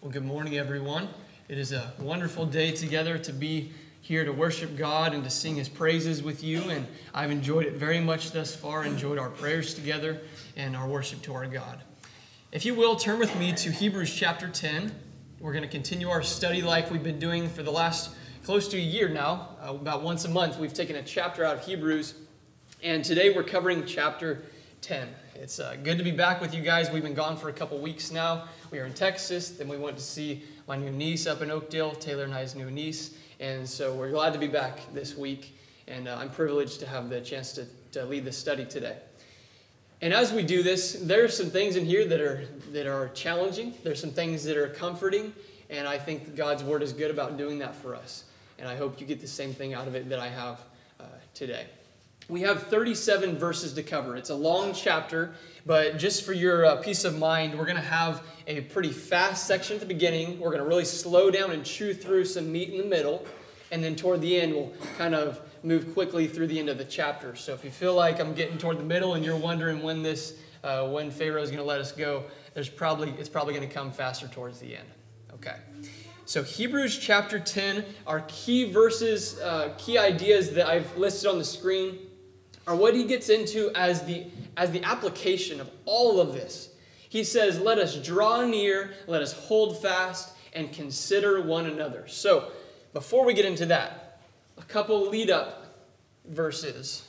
Well, good morning, everyone. It is a wonderful day together to be here to worship God and to sing His praises with you. And I've enjoyed it very much thus far, enjoyed our prayers together and our worship to our God. If you will, turn with me to Hebrews chapter 10. We're going to continue our study like we've been doing for the last close to a year now. Uh, about once a month, we've taken a chapter out of Hebrews. And today we're covering chapter 10. It's uh, good to be back with you guys. We've been gone for a couple weeks now. We are in Texas, then we went to see my new niece up in Oakdale, Taylor and I's new niece. And so we're glad to be back this week. And uh, I'm privileged to have the chance to, to lead this study today. And as we do this, there are some things in here that are, that are challenging. There's some things that are comforting. And I think God's word is good about doing that for us. And I hope you get the same thing out of it that I have uh, today. We have 37 verses to cover. It's a long chapter, but just for your uh, peace of mind, we're going to have a pretty fast section at the beginning. We're going to really slow down and chew through some meat in the middle. And then toward the end, we'll kind of move quickly through the end of the chapter. So if you feel like I'm getting toward the middle and you're wondering when this, uh, when Pharaoh is going to let us go, there's probably, it's probably going to come faster towards the end. Okay. So, Hebrews chapter 10, our key verses, uh, key ideas that I've listed on the screen are what he gets into as the, as the application of all of this. He says, Let us draw near, let us hold fast, and consider one another. So, before we get into that, a couple lead up verses.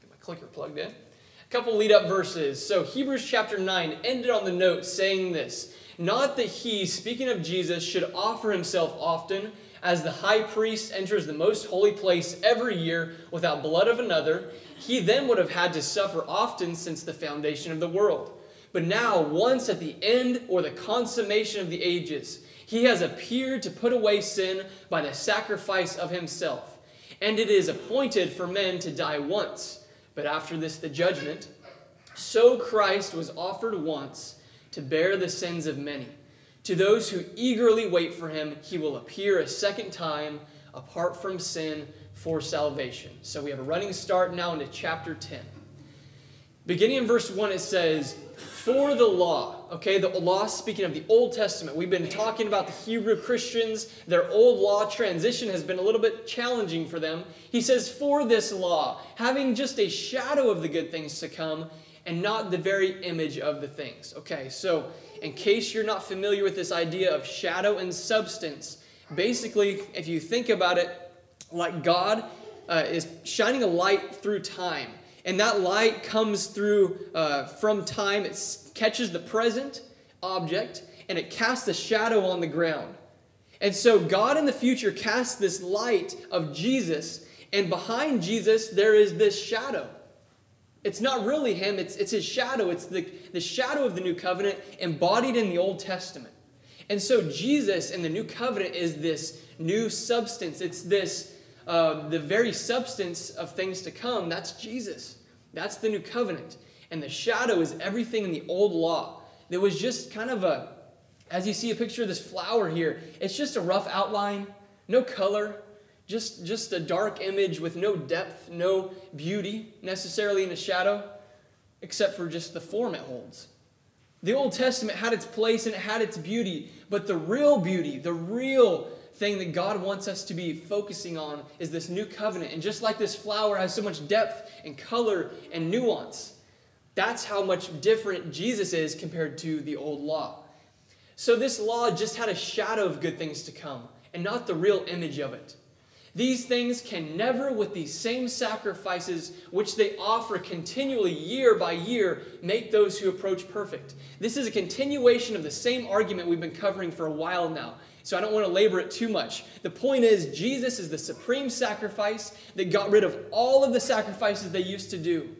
Get my clicker plugged in. A couple lead up verses. So, Hebrews chapter 9 ended on the note saying this Not that he, speaking of Jesus, should offer himself often as the high priest enters the most holy place every year without blood of another, he then would have had to suffer often since the foundation of the world. But now, once at the end or the consummation of the ages, he has appeared to put away sin by the sacrifice of himself. And it is appointed for men to die once, but after this the judgment. So Christ was offered once to bear the sins of many. To those who eagerly wait for him, he will appear a second time apart from sin for salvation. So we have a running start now into chapter 10. Beginning in verse 1, it says, For the law, okay, the law speaking of the Old Testament. We've been talking about the Hebrew Christians. Their old law transition has been a little bit challenging for them. He says, For this law, having just a shadow of the good things to come and not the very image of the things. Okay, so in case you're not familiar with this idea of shadow and substance, basically, if you think about it, like God uh, is shining a light through time, and that light comes through uh, from time, it catches the present object, and it casts a shadow on the ground. And so, God in the future casts this light of Jesus, and behind Jesus, there is this shadow. It's not really him, it's, it's his shadow. It's the, the shadow of the new covenant embodied in the Old Testament. And so Jesus in the new covenant is this new substance. It's this, uh, the very substance of things to come. That's Jesus. That's the new covenant. And the shadow is everything in the old law. There was just kind of a, as you see a picture of this flower here, it's just a rough outline, no color, just, just a dark image with no depth, no beauty necessarily in the shadow, except for just the form it holds. The Old Testament had its place and it had its beauty, but the real beauty, the real thing that God wants us to be focusing on is this new covenant. And just like this flower has so much depth and color and nuance, that's how much different Jesus is compared to the old law. So this law just had a shadow of good things to come and not the real image of it. These things can never, with these same sacrifices which they offer continually year by year, make those who approach perfect. This is a continuation of the same argument we've been covering for a while now. So I don't want to labor it too much. The point is, Jesus is the supreme sacrifice that got rid of all of the sacrifices they used to do.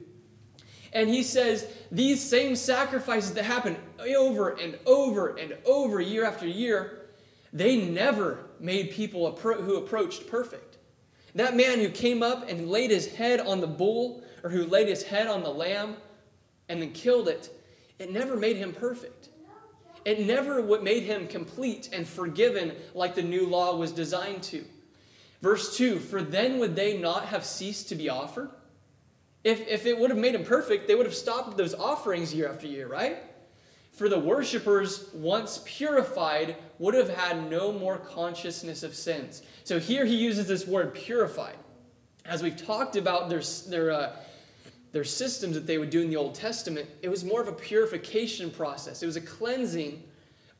And he says these same sacrifices that happen over and over and over year after year, they never made people who approached perfect. That man who came up and laid his head on the bull or who laid his head on the lamb and then killed it, it never made him perfect. It never made him complete and forgiven like the new law was designed to. Verse 2 For then would they not have ceased to be offered? If, if it would have made him perfect, they would have stopped those offerings year after year, right? For the worshippers, once purified, would have had no more consciousness of sins. So here he uses this word purified. As we've talked about their, their, uh, their systems that they would do in the Old Testament, it was more of a purification process. It was a cleansing,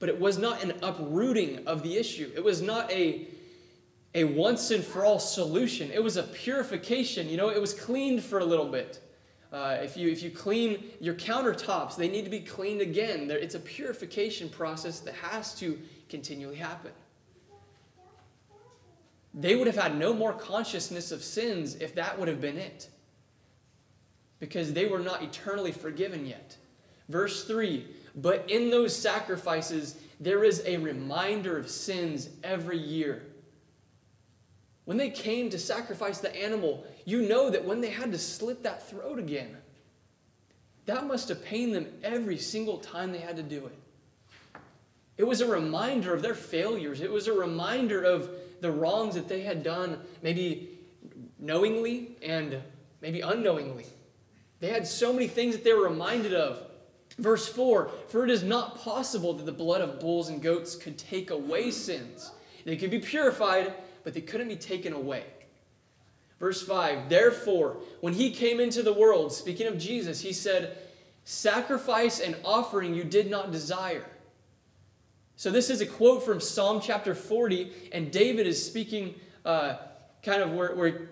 but it was not an uprooting of the issue. It was not a, a once and for all solution. It was a purification. You know, it was cleaned for a little bit. Uh, if, you, if you clean your countertops, they need to be cleaned again. There, it's a purification process that has to continually happen. They would have had no more consciousness of sins if that would have been it, because they were not eternally forgiven yet. Verse 3 But in those sacrifices, there is a reminder of sins every year. When they came to sacrifice the animal, you know that when they had to slit that throat again, that must have pained them every single time they had to do it. It was a reminder of their failures. It was a reminder of the wrongs that they had done, maybe knowingly and maybe unknowingly. They had so many things that they were reminded of. Verse 4 For it is not possible that the blood of bulls and goats could take away sins. They could be purified, but they couldn't be taken away. Verse 5 Therefore, when he came into the world, speaking of Jesus, he said, Sacrifice and offering you did not desire. So, this is a quote from Psalm chapter 40, and David is speaking, uh, kind of, we're, we're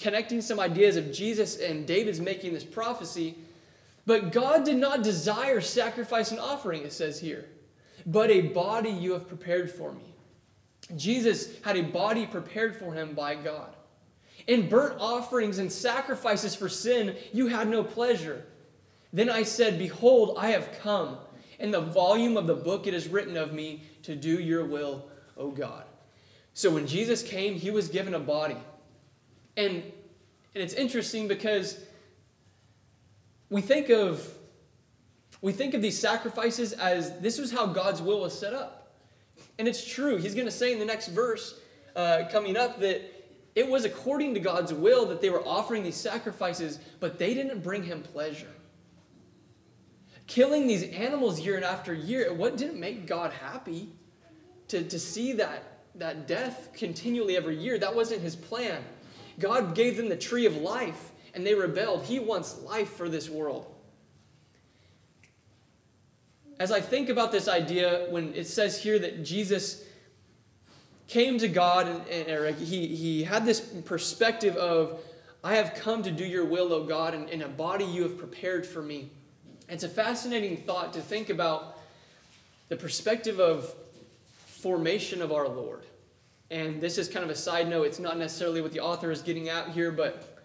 connecting some ideas of Jesus, and David's making this prophecy. But God did not desire sacrifice and offering, it says here, but a body you have prepared for me. Jesus had a body prepared for him by God. In burnt offerings and sacrifices for sin, you had no pleasure. Then I said, Behold, I have come. In the volume of the book it is written of me to do your will, O God. So when Jesus came, he was given a body. And, and it's interesting because we think of we think of these sacrifices as this was how God's will was set up. And it's true. He's going to say in the next verse uh, coming up that it was according to God's will that they were offering these sacrifices, but they didn't bring him pleasure. Killing these animals year and after year, what didn't make God happy to, to see that, that death continually every year? That wasn't his plan. God gave them the tree of life, and they rebelled. He wants life for this world as I think about this idea, when it says here that Jesus came to God and, and he, he had this perspective of, I have come to do your will, O God, in a body you have prepared for me. It's a fascinating thought to think about the perspective of formation of our Lord. And this is kind of a side note. It's not necessarily what the author is getting at here, but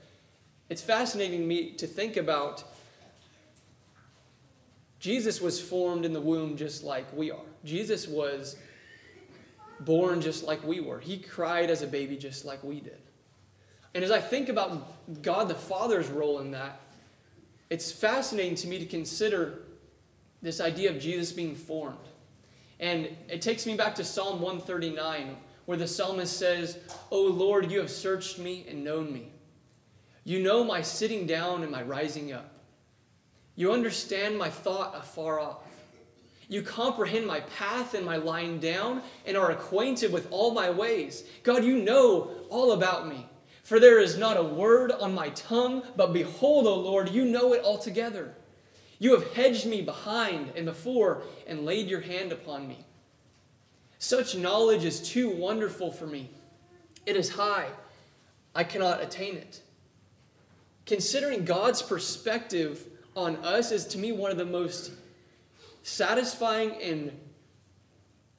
it's fascinating to me to think about Jesus was formed in the womb just like we are. Jesus was born just like we were. He cried as a baby just like we did. And as I think about God the Father's role in that, it's fascinating to me to consider this idea of Jesus being formed. And it takes me back to Psalm 139, where the psalmist says, O Lord, you have searched me and known me. You know my sitting down and my rising up. You understand my thought afar off. You comprehend my path and my lying down, and are acquainted with all my ways. God, you know all about me. For there is not a word on my tongue, but behold, O Lord, you know it altogether. You have hedged me behind and before, and laid your hand upon me. Such knowledge is too wonderful for me. It is high, I cannot attain it. Considering God's perspective on us is to me one of the most satisfying and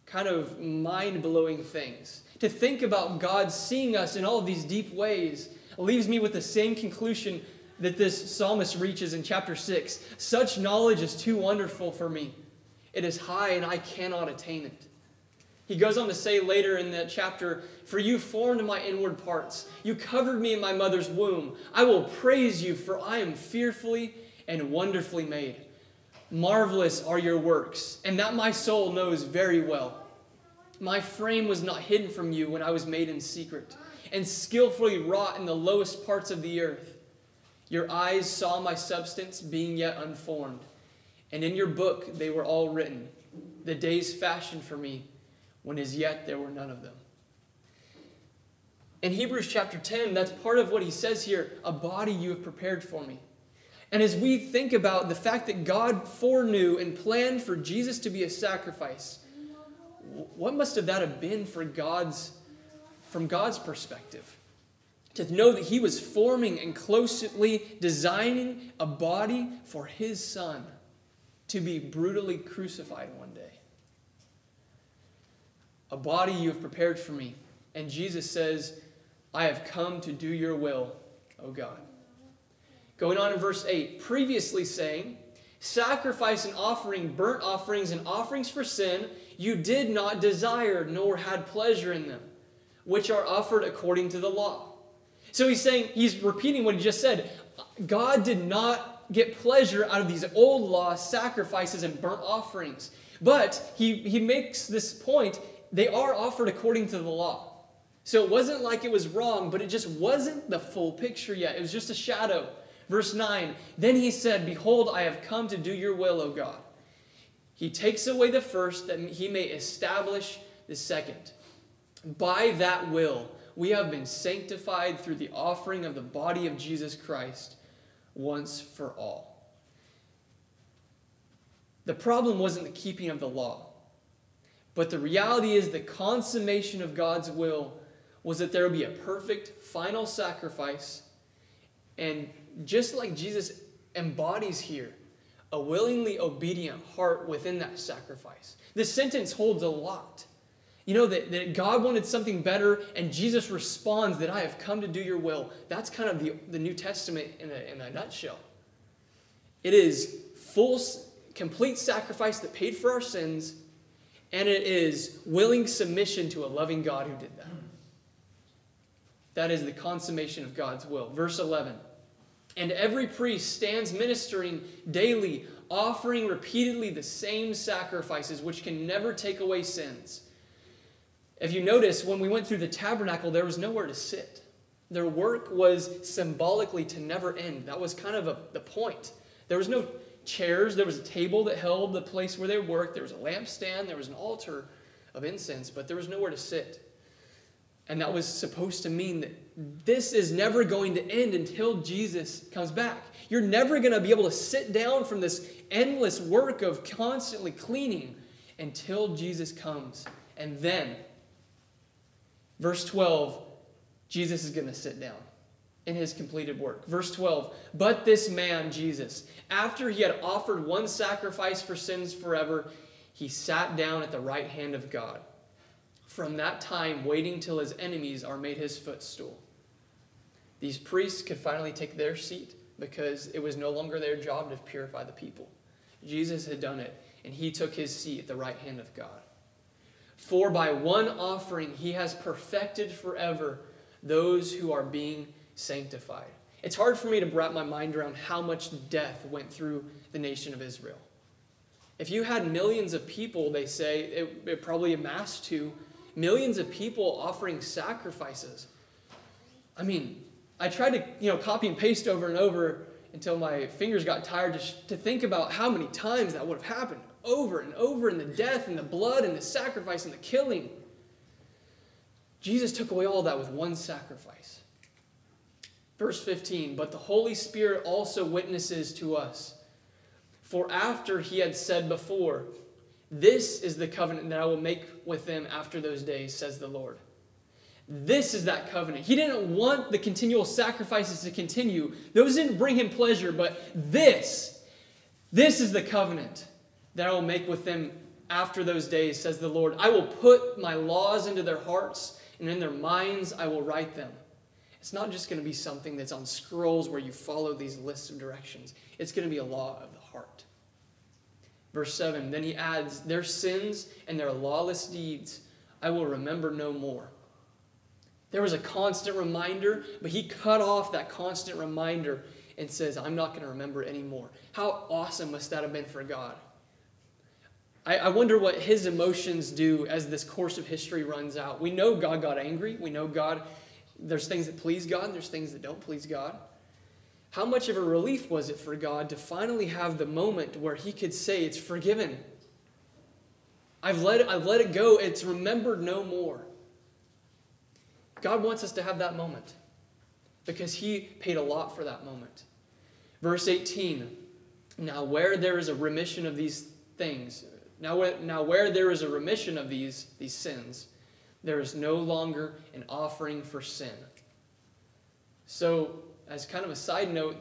kind of mind blowing things. To think about God seeing us in all of these deep ways leaves me with the same conclusion that this psalmist reaches in chapter 6. Such knowledge is too wonderful for me. It is high and I cannot attain it. He goes on to say later in that chapter, For you formed my inward parts. You covered me in my mother's womb. I will praise you, for I am fearfully and wonderfully made. Marvelous are your works, and that my soul knows very well. My frame was not hidden from you when I was made in secret, and skillfully wrought in the lowest parts of the earth. Your eyes saw my substance being yet unformed, and in your book they were all written, the days fashioned for me, when as yet there were none of them. In Hebrews chapter 10, that's part of what he says here a body you have prepared for me. And as we think about the fact that God foreknew and planned for Jesus to be a sacrifice, what must have that have been for God's from God's perspective? To know that he was forming and closely designing a body for his son to be brutally crucified one day. A body you have prepared for me. And Jesus says, I have come to do your will, O God. Going on in verse 8, previously saying, Sacrifice and offering, burnt offerings, and offerings for sin, you did not desire, nor had pleasure in them, which are offered according to the law. So he's saying, he's repeating what he just said. God did not get pleasure out of these old law sacrifices and burnt offerings. But he, he makes this point they are offered according to the law. So it wasn't like it was wrong, but it just wasn't the full picture yet. It was just a shadow. Verse 9 Then he said, Behold, I have come to do your will, O God. He takes away the first that he may establish the second. By that will, we have been sanctified through the offering of the body of Jesus Christ once for all. The problem wasn't the keeping of the law, but the reality is the consummation of God's will was that there would be a perfect final sacrifice. And just like Jesus embodies here, a willingly obedient heart within that sacrifice. This sentence holds a lot. You know, that, that God wanted something better, and Jesus responds that I have come to do your will. That's kind of the, the New Testament in a, in a nutshell. It is full, complete sacrifice that paid for our sins, and it is willing submission to a loving God who did that. That is the consummation of God's will. Verse 11 And every priest stands ministering daily, offering repeatedly the same sacrifices, which can never take away sins. If you notice, when we went through the tabernacle, there was nowhere to sit. Their work was symbolically to never end. That was kind of a, the point. There was no chairs, there was a table that held the place where they worked, there was a lampstand, there was an altar of incense, but there was nowhere to sit. And that was supposed to mean that this is never going to end until Jesus comes back. You're never going to be able to sit down from this endless work of constantly cleaning until Jesus comes. And then, verse 12, Jesus is going to sit down in his completed work. Verse 12, but this man, Jesus, after he had offered one sacrifice for sins forever, he sat down at the right hand of God from that time waiting till his enemies are made his footstool. These priests could finally take their seat because it was no longer their job to purify the people. Jesus had done it, and he took his seat at the right hand of God. For by one offering he has perfected forever those who are being sanctified. It's hard for me to wrap my mind around how much death went through the nation of Israel. If you had millions of people, they say, it, it probably amassed to millions of people offering sacrifices. I mean, I tried to, you know, copy and paste over and over until my fingers got tired to, sh- to think about how many times that would have happened over and over in the death and the blood and the sacrifice and the killing. Jesus took away all that with one sacrifice. Verse 15, but the Holy Spirit also witnesses to us. For after he had said before, this is the covenant that I will make with them after those days, says the Lord. This is that covenant. He didn't want the continual sacrifices to continue. Those didn't bring him pleasure, but this, this is the covenant that I will make with them after those days, says the Lord. I will put my laws into their hearts, and in their minds I will write them. It's not just going to be something that's on scrolls where you follow these lists of directions, it's going to be a law of the heart. Verse 7 Then he adds, Their sins and their lawless deeds I will remember no more. There was a constant reminder, but he cut off that constant reminder and says, I'm not going to remember it anymore. How awesome must that have been for God? I, I wonder what his emotions do as this course of history runs out. We know God got angry. We know God, there's things that please God and there's things that don't please God. How much of a relief was it for God to finally have the moment where he could say, It's forgiven? I've let it, I've let it go. It's remembered no more. God wants us to have that moment because he paid a lot for that moment. Verse 18 Now, where there is a remission of these things, now, now where there is a remission of these, these sins, there is no longer an offering for sin. So, as kind of a side note,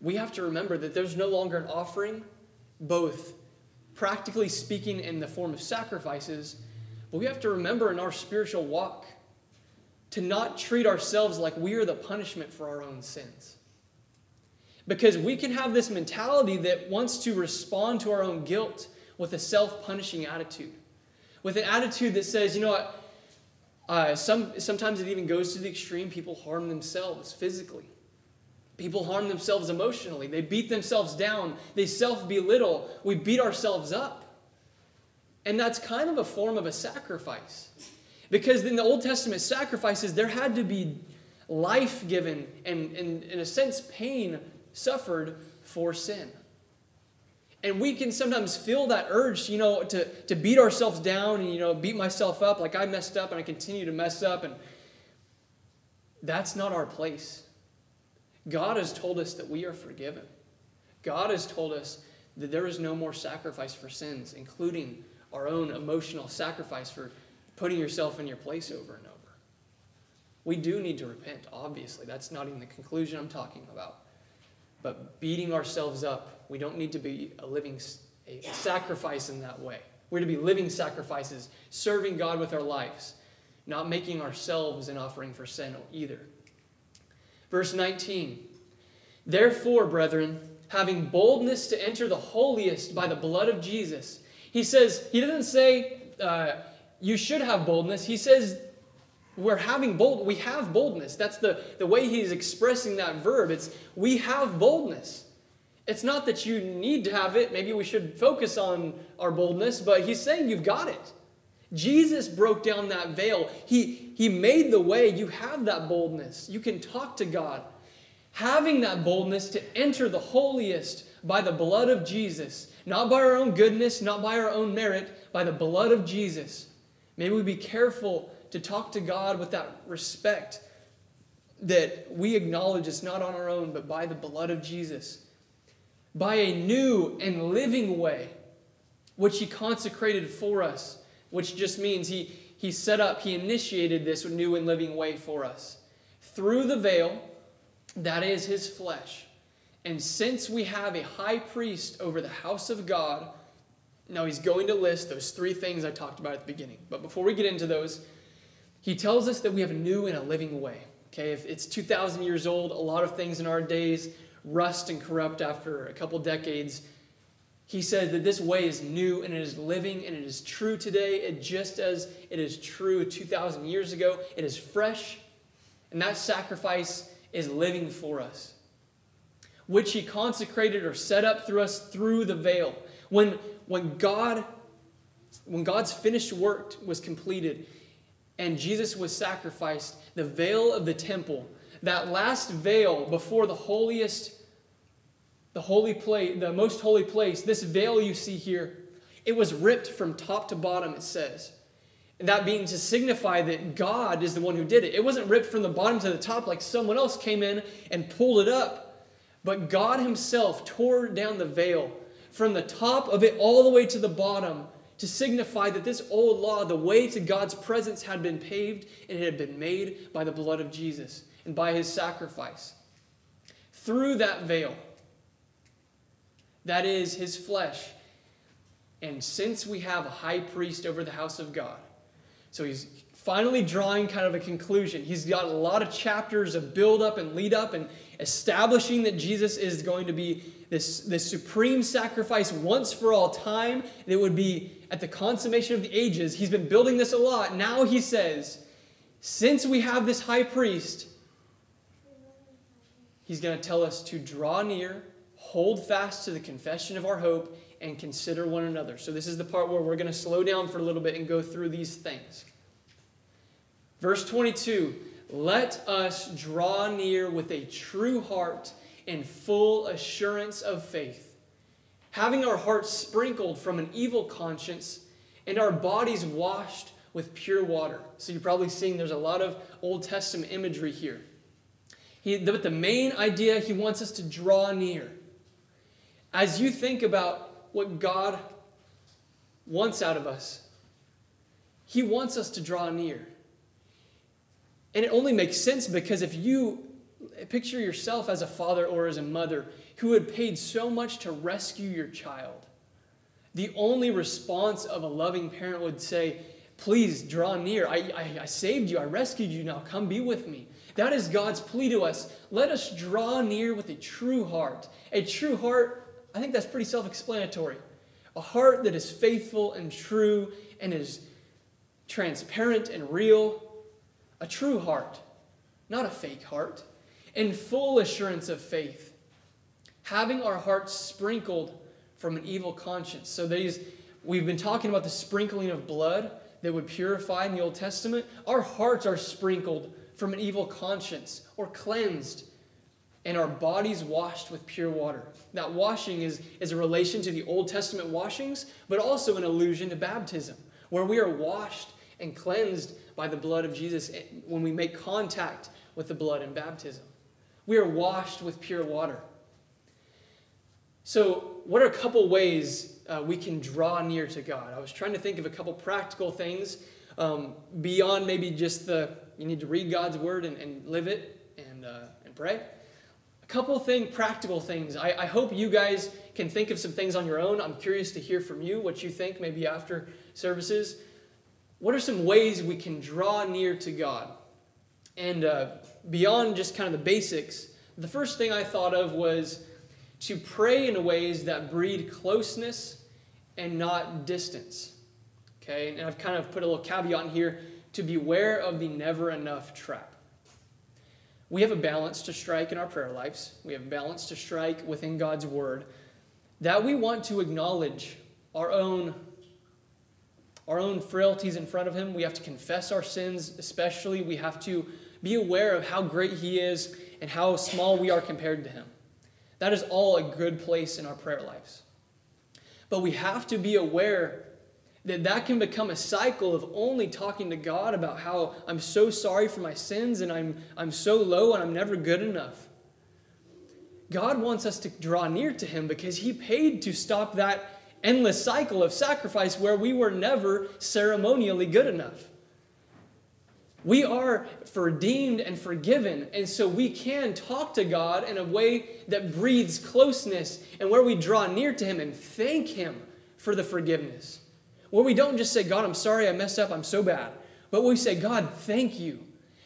we have to remember that there's no longer an offering, both practically speaking in the form of sacrifices, but we have to remember in our spiritual walk to not treat ourselves like we are the punishment for our own sins. Because we can have this mentality that wants to respond to our own guilt with a self punishing attitude, with an attitude that says, you know what, uh, some, sometimes it even goes to the extreme. People harm themselves physically. People harm themselves emotionally. They beat themselves down. They self belittle. We beat ourselves up. And that's kind of a form of a sacrifice. Because in the Old Testament sacrifices, there had to be life given and, and in a sense, pain suffered for sin. And we can sometimes feel that urge, you know, to, to beat ourselves down and, you know, beat myself up like I messed up and I continue to mess up. And that's not our place. God has told us that we are forgiven. God has told us that there is no more sacrifice for sins, including our own emotional sacrifice for putting yourself in your place over and over. We do need to repent, obviously. That's not even the conclusion I'm talking about. But beating ourselves up, we don't need to be a living a sacrifice in that way. We're to be living sacrifices, serving God with our lives, not making ourselves an offering for sin either. Verse 19 Therefore, brethren, having boldness to enter the holiest by the blood of Jesus, he says, he doesn't say, uh, you should have boldness. He says, we're having bold we have boldness. That's the, the way he's expressing that verb. It's we have boldness. It's not that you need to have it. Maybe we should focus on our boldness but he's saying you've got it. Jesus broke down that veil. He he made the way. You have that boldness. You can talk to god. Having that boldness to enter the holiest by the blood of jesus not by our own goodness not by our own merit by the blood of jesus. May we be careful to talk to God with that respect that we acknowledge it's not on our own, but by the blood of Jesus. By a new and living way, which He consecrated for us, which just means He, he set up, He initiated this new and living way for us. Through the veil, that is His flesh. And since we have a high priest over the house of God, now he's going to list those three things I talked about at the beginning. But before we get into those, he tells us that we have a new and a living way. Okay, if it's 2,000 years old, a lot of things in our days rust and corrupt after a couple decades. He says that this way is new and it is living and it is true today, it just as it is true 2,000 years ago. It is fresh, and that sacrifice is living for us, which he consecrated or set up through us through the veil. When, when God when God's finished work was completed and Jesus was sacrificed, the veil of the temple, that last veil before the holiest, the holy place, the most holy place, this veil you see here, it was ripped from top to bottom, it says. And that being to signify that God is the one who did it. It wasn't ripped from the bottom to the top like someone else came in and pulled it up. But God Himself tore down the veil from the top of it all the way to the bottom to signify that this old law, the way to God's presence, had been paved and it had been made by the blood of Jesus and by his sacrifice. Through that veil, that is his flesh. And since we have a high priest over the house of God, so he's finally drawing kind of a conclusion. He's got a lot of chapters of build up and lead up and establishing that Jesus is going to be this, this supreme sacrifice once for all time. It would be at the consummation of the ages. He's been building this a lot. Now he says, since we have this high priest, he's going to tell us to draw near, hold fast to the confession of our hope, and consider one another. So, this is the part where we're going to slow down for a little bit and go through these things. Verse 22 Let us draw near with a true heart in full assurance of faith, having our hearts sprinkled from an evil conscience and our bodies washed with pure water. So you're probably seeing there's a lot of Old Testament imagery here. He, but the main idea, he wants us to draw near. As you think about what God wants out of us, he wants us to draw near. And it only makes sense because if you picture yourself as a father or as a mother who had paid so much to rescue your child, the only response of a loving parent would say, Please draw near. I, I, I, saved you. I rescued you. Now come be with me. That is God's plea to us. Let us draw near with a true heart. A true heart, I think that's pretty self explanatory. A heart that is faithful and true and is transparent and real. A true heart, not a fake heart. In full assurance of faith. Having our hearts sprinkled from an evil conscience. So these, we've been talking about the sprinkling of blood that would purify in the Old Testament, our hearts are sprinkled from an evil conscience or cleansed, and our bodies washed with pure water. That washing is, is a relation to the Old Testament washings, but also an allusion to baptism, where we are washed and cleansed by the blood of Jesus eh, when we make contact with the blood in baptism. We are washed with pure water. So, what are a couple ways uh, we can draw near to God. I was trying to think of a couple practical things um, beyond maybe just the you need to read God's word and, and live it and, uh, and pray. A couple thing, practical things. I, I hope you guys can think of some things on your own. I'm curious to hear from you what you think maybe after services. What are some ways we can draw near to God? And uh, beyond just kind of the basics, the first thing I thought of was to pray in ways that breed closeness and not distance. Okay, and I've kind of put a little caveat in here to beware of the never enough trap. We have a balance to strike in our prayer lives, we have balance to strike within God's word that we want to acknowledge our own our own frailties in front of him we have to confess our sins especially we have to be aware of how great he is and how small we are compared to him that is all a good place in our prayer lives but we have to be aware that that can become a cycle of only talking to God about how I'm so sorry for my sins and I'm, I'm so low and I'm never good enough. God wants us to draw near to Him because He paid to stop that endless cycle of sacrifice where we were never ceremonially good enough. We are redeemed and forgiven, and so we can talk to God in a way that breeds closeness and where we draw near to Him and thank Him for the forgiveness. Where we don't just say, God, I'm sorry I messed up, I'm so bad, but we say, God, thank you.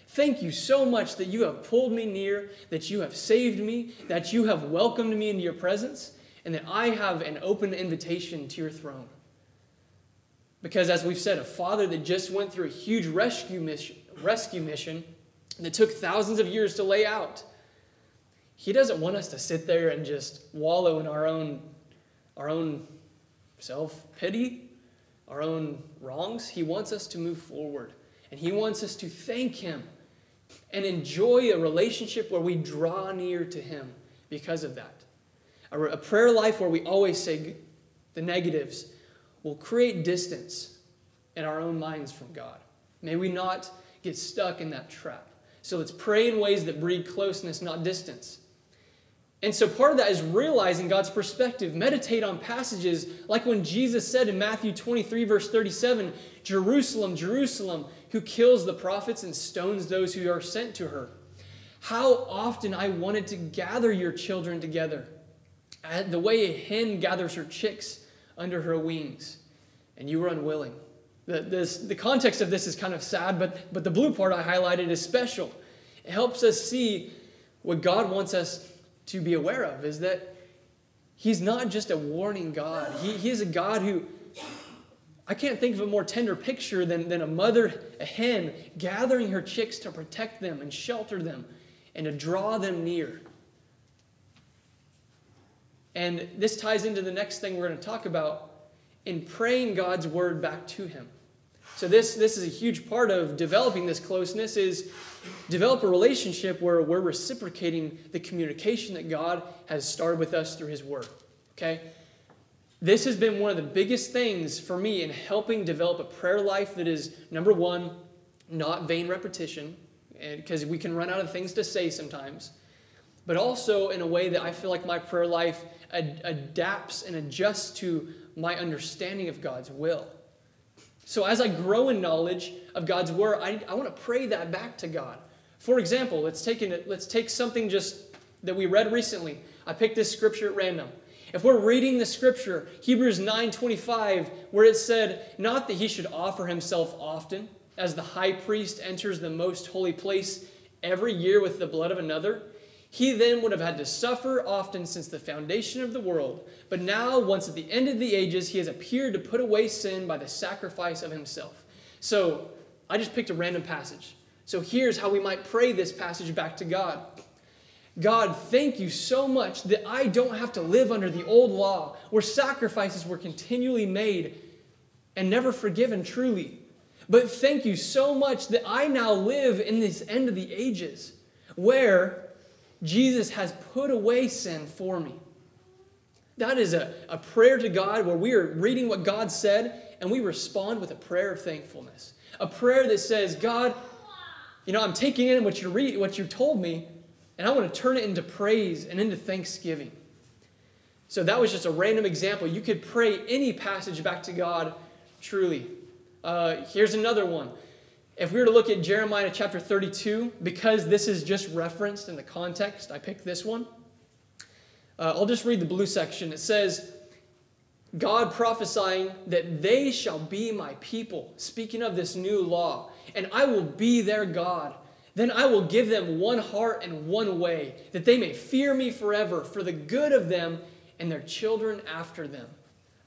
Thank you so much that you have pulled me near, that you have saved me, that you have welcomed me into your presence, and that I have an open invitation to your throne. Because, as we've said, a father that just went through a huge rescue mission, rescue mission that took thousands of years to lay out. He doesn't want us to sit there and just wallow in our own, our own self pity, our own wrongs. He wants us to move forward. And He wants us to thank Him and enjoy a relationship where we draw near to Him because of that. A, a prayer life where we always say the negatives will create distance in our own minds from God. May we not get stuck in that trap. So let's pray in ways that breed closeness, not distance. And so part of that is realizing God's perspective. Meditate on passages like when Jesus said in Matthew 23, verse 37, Jerusalem, Jerusalem, who kills the prophets and stones those who are sent to her. How often I wanted to gather your children together, the way a hen gathers her chicks under her wings, and you were unwilling. The, this, the context of this is kind of sad, but, but the blue part I highlighted is special. It helps us see what God wants us to be aware of is that He's not just a warning God. He, he is a God who, I can't think of a more tender picture than, than a mother, a hen, gathering her chicks to protect them and shelter them and to draw them near. And this ties into the next thing we're going to talk about in praying God's word back to Him. So this, this is a huge part of developing this closeness is develop a relationship where we're reciprocating the communication that God has started with us through his word. Okay? This has been one of the biggest things for me in helping develop a prayer life that is number 1, not vain repetition, because we can run out of things to say sometimes, but also in a way that I feel like my prayer life ad- adapts and adjusts to my understanding of God's will. So as I grow in knowledge of God's word, I, I want to pray that back to God. For example, let's take, an, let's take something just that we read recently. I picked this scripture at random. If we're reading the scripture, Hebrews 9:25, where it said, not that he should offer himself often, as the high priest enters the most holy place every year with the blood of another, he then would have had to suffer often since the foundation of the world. But now, once at the end of the ages, he has appeared to put away sin by the sacrifice of himself. So, I just picked a random passage. So, here's how we might pray this passage back to God God, thank you so much that I don't have to live under the old law where sacrifices were continually made and never forgiven truly. But thank you so much that I now live in this end of the ages where Jesus has put away sin for me. That is a, a prayer to God where we are reading what God said and we respond with a prayer of thankfulness. A prayer that says, God, you know, I'm taking in what you read, what you told me, and I want to turn it into praise and into thanksgiving. So that was just a random example. You could pray any passage back to God truly. Uh, here's another one. If we were to look at Jeremiah chapter 32, because this is just referenced in the context, I picked this one. Uh, I'll just read the blue section. It says, God prophesying that they shall be my people, speaking of this new law, and I will be their God. Then I will give them one heart and one way, that they may fear me forever for the good of them and their children after them.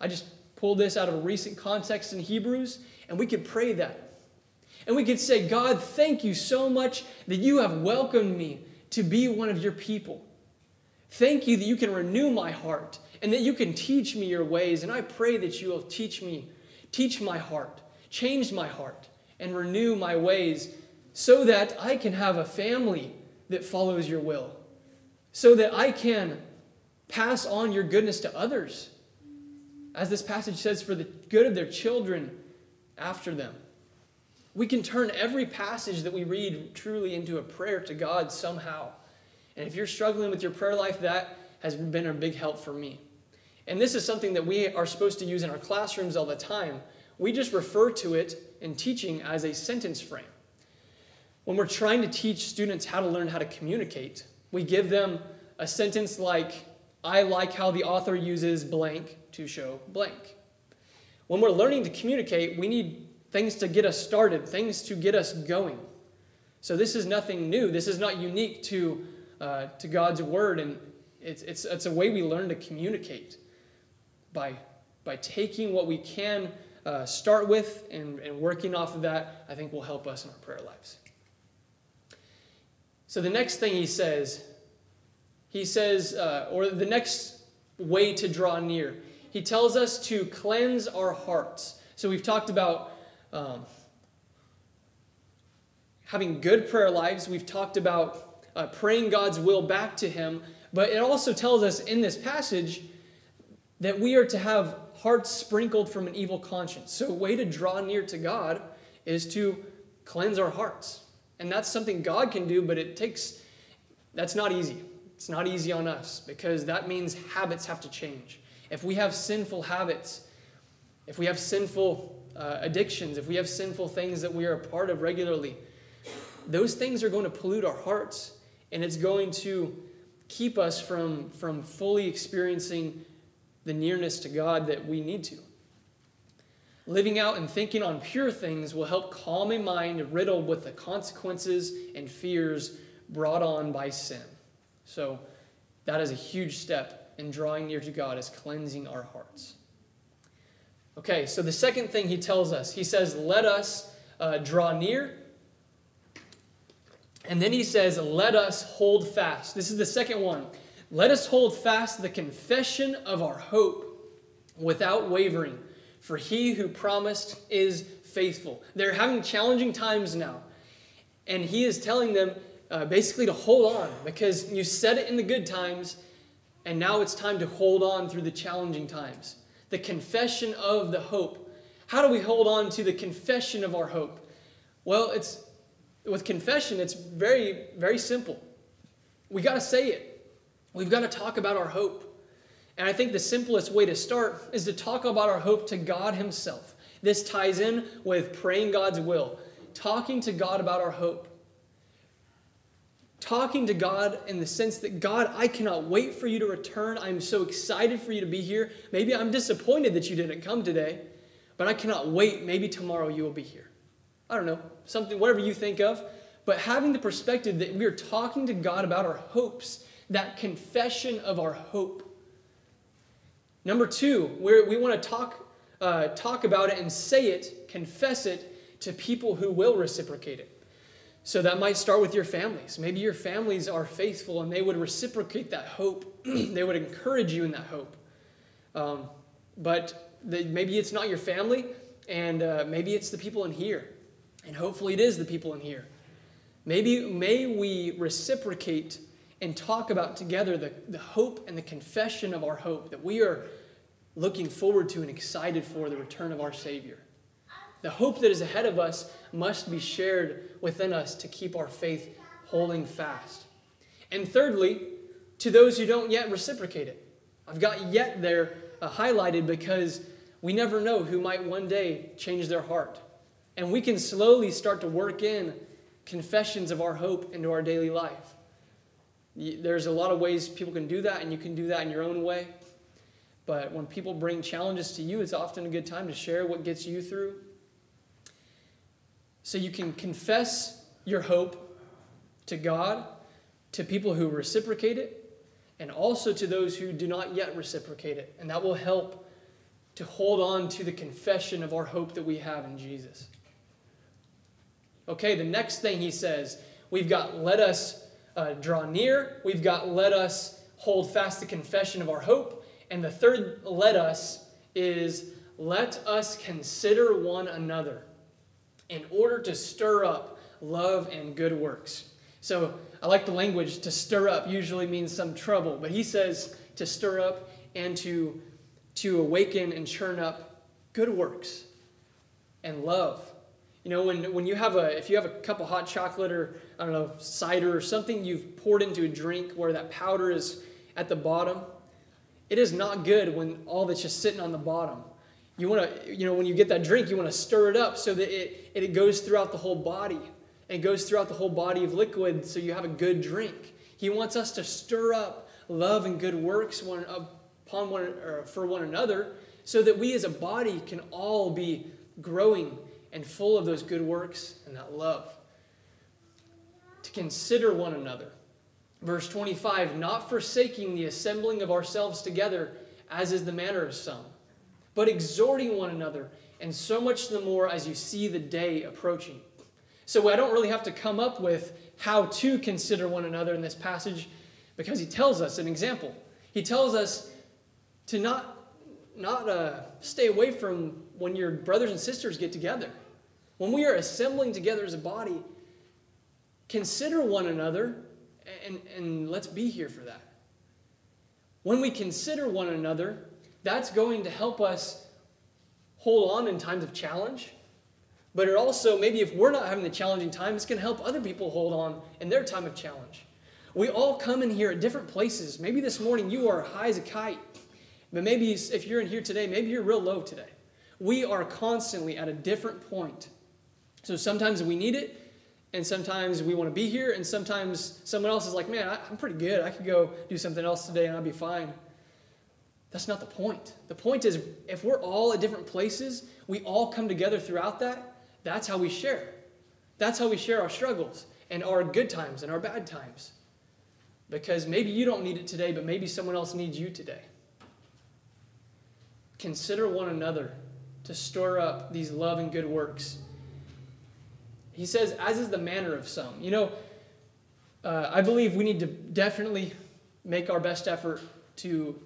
I just pulled this out of a recent context in Hebrews, and we could pray that. And we could say, God, thank you so much that you have welcomed me to be one of your people. Thank you that you can renew my heart and that you can teach me your ways. And I pray that you will teach me, teach my heart, change my heart, and renew my ways so that I can have a family that follows your will, so that I can pass on your goodness to others. As this passage says, for the good of their children after them. We can turn every passage that we read truly into a prayer to God somehow. And if you're struggling with your prayer life, that has been a big help for me. And this is something that we are supposed to use in our classrooms all the time. We just refer to it in teaching as a sentence frame. When we're trying to teach students how to learn how to communicate, we give them a sentence like, I like how the author uses blank to show blank. When we're learning to communicate, we need things to get us started, things to get us going. So this is nothing new. This is not unique to, uh, to God's word, and it's, it's, it's a way we learn to communicate by, by taking what we can uh, start with and, and working off of that, I think will help us in our prayer lives. So the next thing he says, he says, uh, or the next way to draw near, he tells us to cleanse our hearts. So we've talked about um, having good prayer lives. We've talked about uh, praying God's will back to Him. But it also tells us in this passage that we are to have hearts sprinkled from an evil conscience. So, a way to draw near to God is to cleanse our hearts. And that's something God can do, but it takes, that's not easy. It's not easy on us because that means habits have to change. If we have sinful habits, if we have sinful uh, addictions, if we have sinful things that we are a part of regularly, those things are going to pollute our hearts and it's going to keep us from, from fully experiencing the nearness to God that we need to. Living out and thinking on pure things will help calm a mind riddled with the consequences and fears brought on by sin. So, that is a huge step in drawing near to God, is cleansing our hearts. Okay, so the second thing he tells us, he says, let us uh, draw near. And then he says, let us hold fast. This is the second one. Let us hold fast the confession of our hope without wavering, for he who promised is faithful. They're having challenging times now. And he is telling them uh, basically to hold on because you said it in the good times, and now it's time to hold on through the challenging times. The confession of the hope. How do we hold on to the confession of our hope? Well, it's with confession, it's very, very simple. We got to say it. We've got to talk about our hope. And I think the simplest way to start is to talk about our hope to God Himself. This ties in with praying God's will, talking to God about our hope. Talking to God in the sense that, God, I cannot wait for you to return. I'm so excited for you to be here. Maybe I'm disappointed that you didn't come today, but I cannot wait. Maybe tomorrow you will be here. I don't know, something, whatever you think of. But having the perspective that we are talking to God about our hopes, that confession of our hope. Number two, we we want to talk, uh, talk about it and say it, confess it to people who will reciprocate it. So that might start with your families. Maybe your families are faithful and they would reciprocate that hope. they would encourage you in that hope. Um, but the, maybe it's not your family, and uh, maybe it's the people in here. And hopefully it is the people in here. Maybe may we reciprocate and talk about together the, the hope and the confession of our hope that we are looking forward to and excited for the return of our Savior. The hope that is ahead of us must be shared within us to keep our faith holding fast. And thirdly, to those who don't yet reciprocate it. I've got yet there uh, highlighted because we never know who might one day change their heart. And we can slowly start to work in confessions of our hope into our daily life. There's a lot of ways people can do that, and you can do that in your own way. But when people bring challenges to you, it's often a good time to share what gets you through. So you can confess your hope to God, to people who reciprocate it, and also to those who do not yet reciprocate it. And that will help to hold on to the confession of our hope that we have in Jesus. Okay, the next thing he says, we've got let us uh, draw near, we've got let us hold fast the confession of our hope, and the third let us is let us consider one another in order to stir up love and good works. So I like the language to stir up usually means some trouble, but he says to stir up and to, to awaken and churn up good works and love you know, when, when you have a, if you have a cup of hot chocolate or, I don't know, cider or something you've poured into a drink where that powder is at the bottom, it is not good when all that's just sitting on the bottom. You want to, you know, when you get that drink, you want to stir it up so that it, it goes throughout the whole body. And goes throughout the whole body of liquid so you have a good drink. He wants us to stir up love and good works one, upon one, or for one another so that we as a body can all be growing and full of those good works and that love. To consider one another. Verse 25, not forsaking the assembling of ourselves together, as is the manner of some, but exhorting one another, and so much the more as you see the day approaching. So I don't really have to come up with how to consider one another in this passage because he tells us an example. He tells us to not not uh, stay away from when your brothers and sisters get together. When we are assembling together as a body, consider one another and, and let's be here for that. When we consider one another, that's going to help us hold on in times of challenge. But it also, maybe if we're not having the challenging time, it's going to help other people hold on in their time of challenge. We all come in here at different places. Maybe this morning you are high as a kite. But maybe if you're in here today, maybe you're real low today. We are constantly at a different point. So sometimes we need it, and sometimes we want to be here, and sometimes someone else is like, man, I, am pretty good. I could go do something else today and I'll be fine. That's not the point. The point is, if we're all at different places, we all come together throughout that. That's how we share. That's how we share our struggles and our good times and our bad times. Because maybe you don't need it today, but maybe someone else needs you today. Consider one another to store up these love and good works. He says, as is the manner of some. You know, uh, I believe we need to definitely make our best effort to,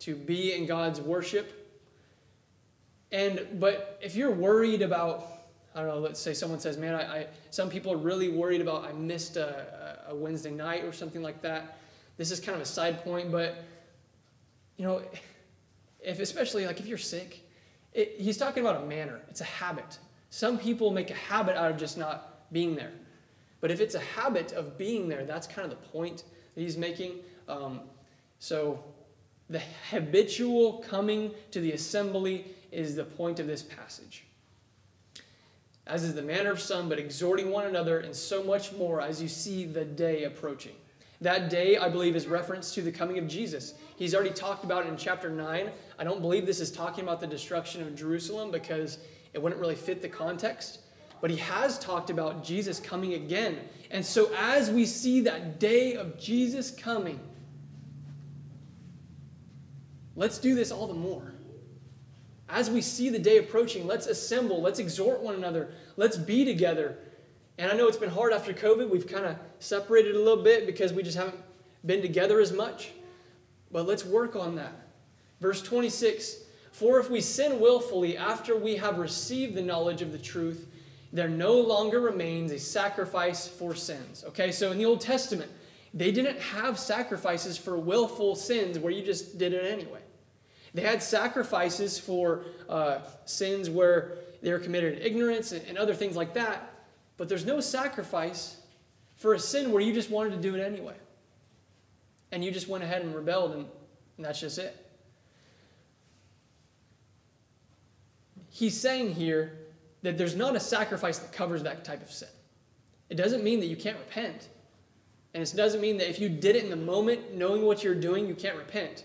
to be in God's worship And but if you're worried about, I don't know, let's say someone says, man, I, I some people are really worried about I missed a, a Wednesday night or something like that. This is kind of a side point, but you know, if especially like if you're sick, it, he's talking about a manner. It's a habit. Some people make a habit out of just not being there. But if it's a habit of being there, that's kind of the point that he's making. Um, so the habitual coming to the assembly is the point of this passage. As is the manner of some, but exhorting one another, and so much more as you see the day approaching. That day, I believe, is reference to the coming of Jesus. He's already talked about it in chapter 9. I don't believe this is talking about the destruction of Jerusalem because it wouldn't really fit the context. But he has talked about Jesus coming again. And so, as we see that day of Jesus coming, let's do this all the more. As we see the day approaching, let's assemble, let's exhort one another, let's be together. And I know it's been hard after COVID. We've kind of separated a little bit because we just haven't been together as much. But let's work on that. Verse 26 For if we sin willfully after we have received the knowledge of the truth, there no longer remains a sacrifice for sins. Okay, so in the Old Testament, they didn't have sacrifices for willful sins where you just did it anyway. They had sacrifices for uh, sins where they were committed in ignorance and, and other things like that, but there's no sacrifice for a sin where you just wanted to do it anyway. And you just went ahead and rebelled, and, and that's just it. He's saying here that there's not a sacrifice that covers that type of sin. It doesn't mean that you can't repent. And it doesn't mean that if you did it in the moment, knowing what you're doing, you can't repent.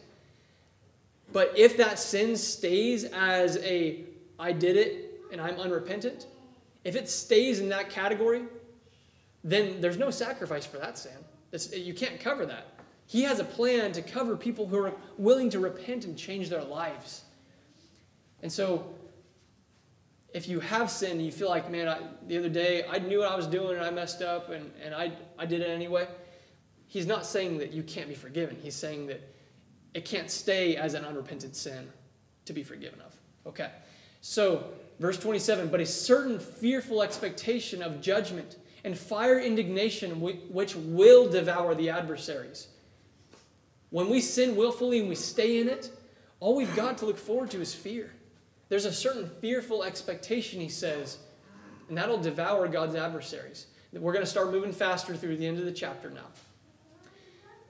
But if that sin stays as a, I did it and I'm unrepentant, if it stays in that category, then there's no sacrifice for that sin. It's, you can't cover that. He has a plan to cover people who are willing to repent and change their lives. And so if you have sinned and you feel like, man, I, the other day I knew what I was doing and I messed up and, and I, I did it anyway, he's not saying that you can't be forgiven. He's saying that it can't stay as an unrepentant sin to be forgiven of. Okay. So, verse 27 But a certain fearful expectation of judgment and fire indignation which will devour the adversaries. When we sin willfully and we stay in it, all we've got to look forward to is fear. There's a certain fearful expectation, he says, and that'll devour God's adversaries. We're going to start moving faster through the end of the chapter now.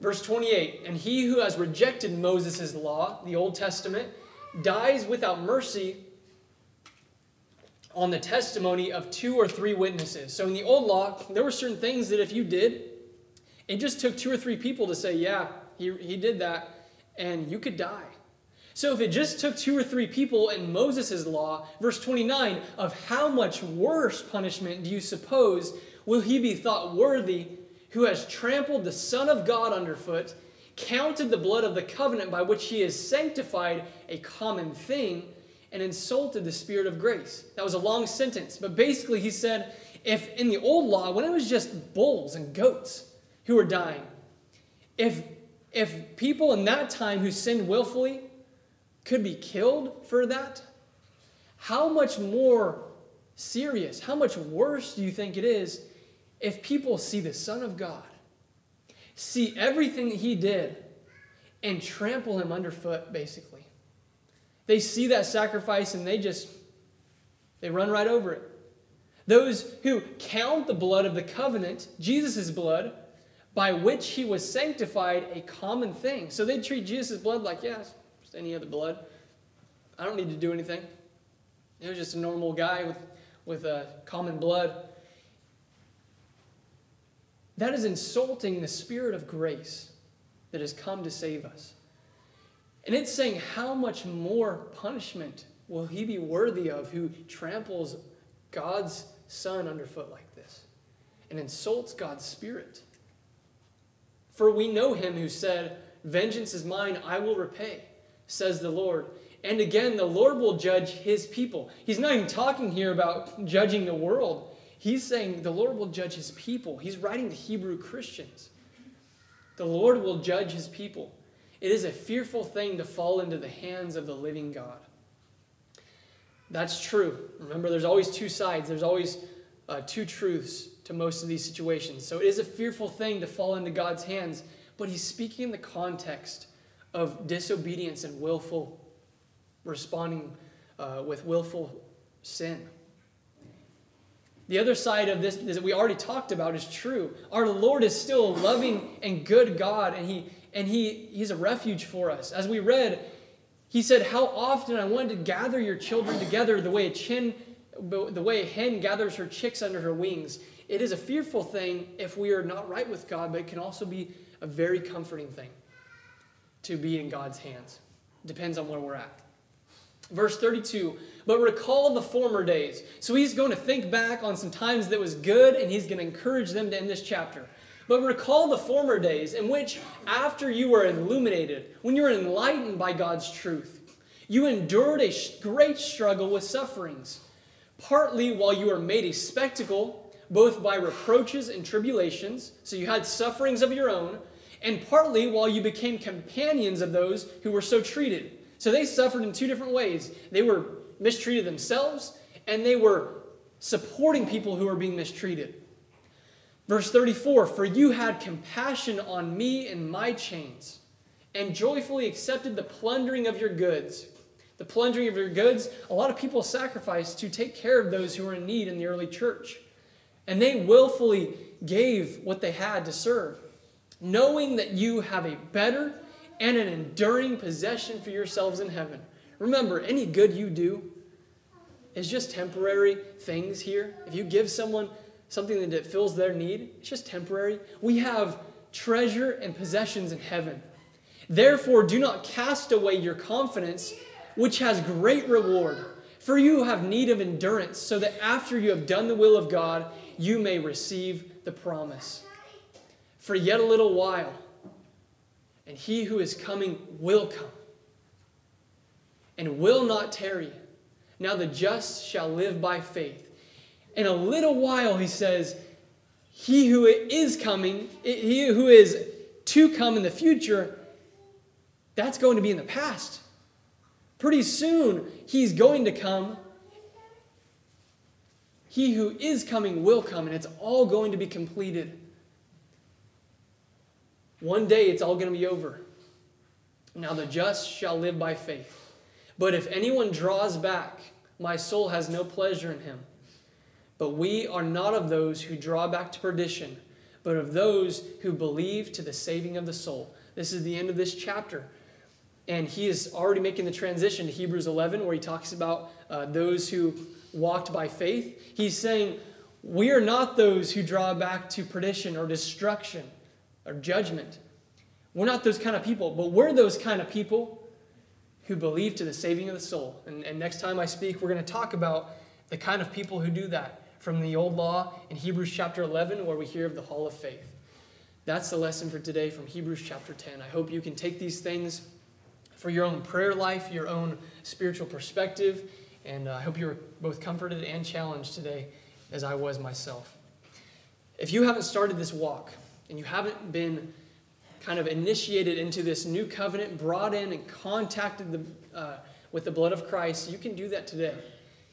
Verse 28 And he who has rejected Moses' law, the Old Testament, dies without mercy on the testimony of two or three witnesses. So in the old law, there were certain things that if you did, it just took two or three people to say, yeah, he, he did that, and you could die. So if it just took two or three people in Moses' law, verse 29, of how much worse punishment do you suppose will he be thought worthy who has trampled the Son of God underfoot, counted the blood of the covenant by which he has sanctified a common thing, and insulted the Spirit of grace? That was a long sentence, but basically he said, if in the old law, when it was just bulls and goats who were dying, if, if people in that time who sinned willfully could be killed for that, how much more serious, how much worse do you think it is if people see the Son of God, see everything that He did, and trample Him underfoot, basically? They see that sacrifice and they just, they run right over it. Those who count the blood of the covenant, Jesus' blood, by which he was sanctified, a common thing. So they treat Jesus' blood like, yes, just any other blood. I don't need to do anything. He was just a normal guy with, with a common blood. That is insulting the Spirit of grace that has come to save us. And it's saying, how much more punishment will he be worthy of who tramples God's Son underfoot like this and insults God's Spirit? For we know him who said, Vengeance is mine, I will repay says the Lord. And again, the Lord will judge his people. He's not even talking here about judging the world. He's saying the Lord will judge his people. He's writing to Hebrew Christians. The Lord will judge his people. It is a fearful thing to fall into the hands of the living God. That's true. Remember, there's always two sides, there's always uh, two truths to most of these situations. So it is a fearful thing to fall into God's hands, but he's speaking in the context of disobedience and willful responding uh, with willful sin. The other side of this that we already talked about is true. Our Lord is still a loving and good God, and He and He He's a refuge for us. As we read, He said, How often I wanted to gather your children together the way a chin the way a hen gathers her chicks under her wings. It is a fearful thing if we are not right with God, but it can also be a very comforting thing to be in God's hands. Depends on where we're at. Verse 32, but recall the former days. So he's going to think back on some times that was good and he's going to encourage them to end this chapter. But recall the former days in which, after you were illuminated, when you were enlightened by God's truth, you endured a great struggle with sufferings, partly while you were made a spectacle, both by reproaches and tribulations, so you had sufferings of your own, and partly while you became companions of those who were so treated. So they suffered in two different ways. They were mistreated themselves, and they were supporting people who were being mistreated. Verse 34 For you had compassion on me in my chains, and joyfully accepted the plundering of your goods. The plundering of your goods, a lot of people sacrificed to take care of those who were in need in the early church. And they willfully gave what they had to serve, knowing that you have a better and an enduring possession for yourselves in heaven. Remember, any good you do is just temporary things here. If you give someone something that fills their need, it's just temporary. We have treasure and possessions in heaven. Therefore, do not cast away your confidence, which has great reward. For you have need of endurance, so that after you have done the will of God, you may receive the promise. For yet a little while, and he who is coming will come and will not tarry. Now the just shall live by faith. In a little while, he says, He who is coming, he who is to come in the future, that's going to be in the past. Pretty soon, he's going to come. He who is coming will come, and it's all going to be completed. One day it's all going to be over. Now the just shall live by faith. But if anyone draws back, my soul has no pleasure in him. But we are not of those who draw back to perdition, but of those who believe to the saving of the soul. This is the end of this chapter. And he is already making the transition to Hebrews 11, where he talks about uh, those who walked by faith. He's saying, We are not those who draw back to perdition or destruction or judgment. We're not those kind of people, but we're those kind of people who believe to the saving of the soul. And, and next time I speak, we're going to talk about the kind of people who do that from the old law in Hebrews chapter 11, where we hear of the hall of faith. That's the lesson for today from Hebrews chapter 10. I hope you can take these things for your own prayer life, your own spiritual perspective, and uh, I hope you're both comforted and challenged today as I was myself. If you haven't started this walk, and you haven't been kind of initiated into this new covenant, brought in and contacted the, uh, with the blood of Christ, you can do that today.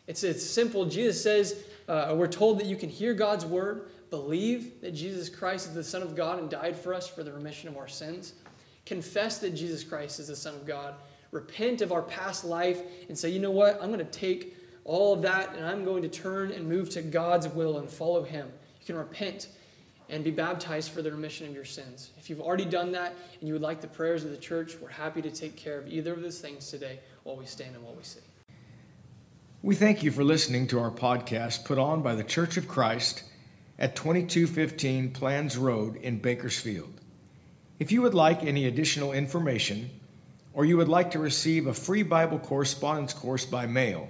It's, it's simple. Jesus says, uh, we're told that you can hear God's word, believe that Jesus Christ is the Son of God and died for us for the remission of our sins, confess that Jesus Christ is the Son of God, repent of our past life, and say, you know what? I'm going to take all of that and I'm going to turn and move to God's will and follow Him. You can repent and be baptized for the remission of your sins. If you've already done that and you would like the prayers of the church, we're happy to take care of either of those things today while we stand and while we sing. We thank you for listening to our podcast put on by the Church of Christ at 2215 Planz Road in Bakersfield. If you would like any additional information, or you would like to receive a free Bible correspondence course by mail,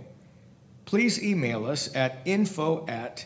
please email us at info at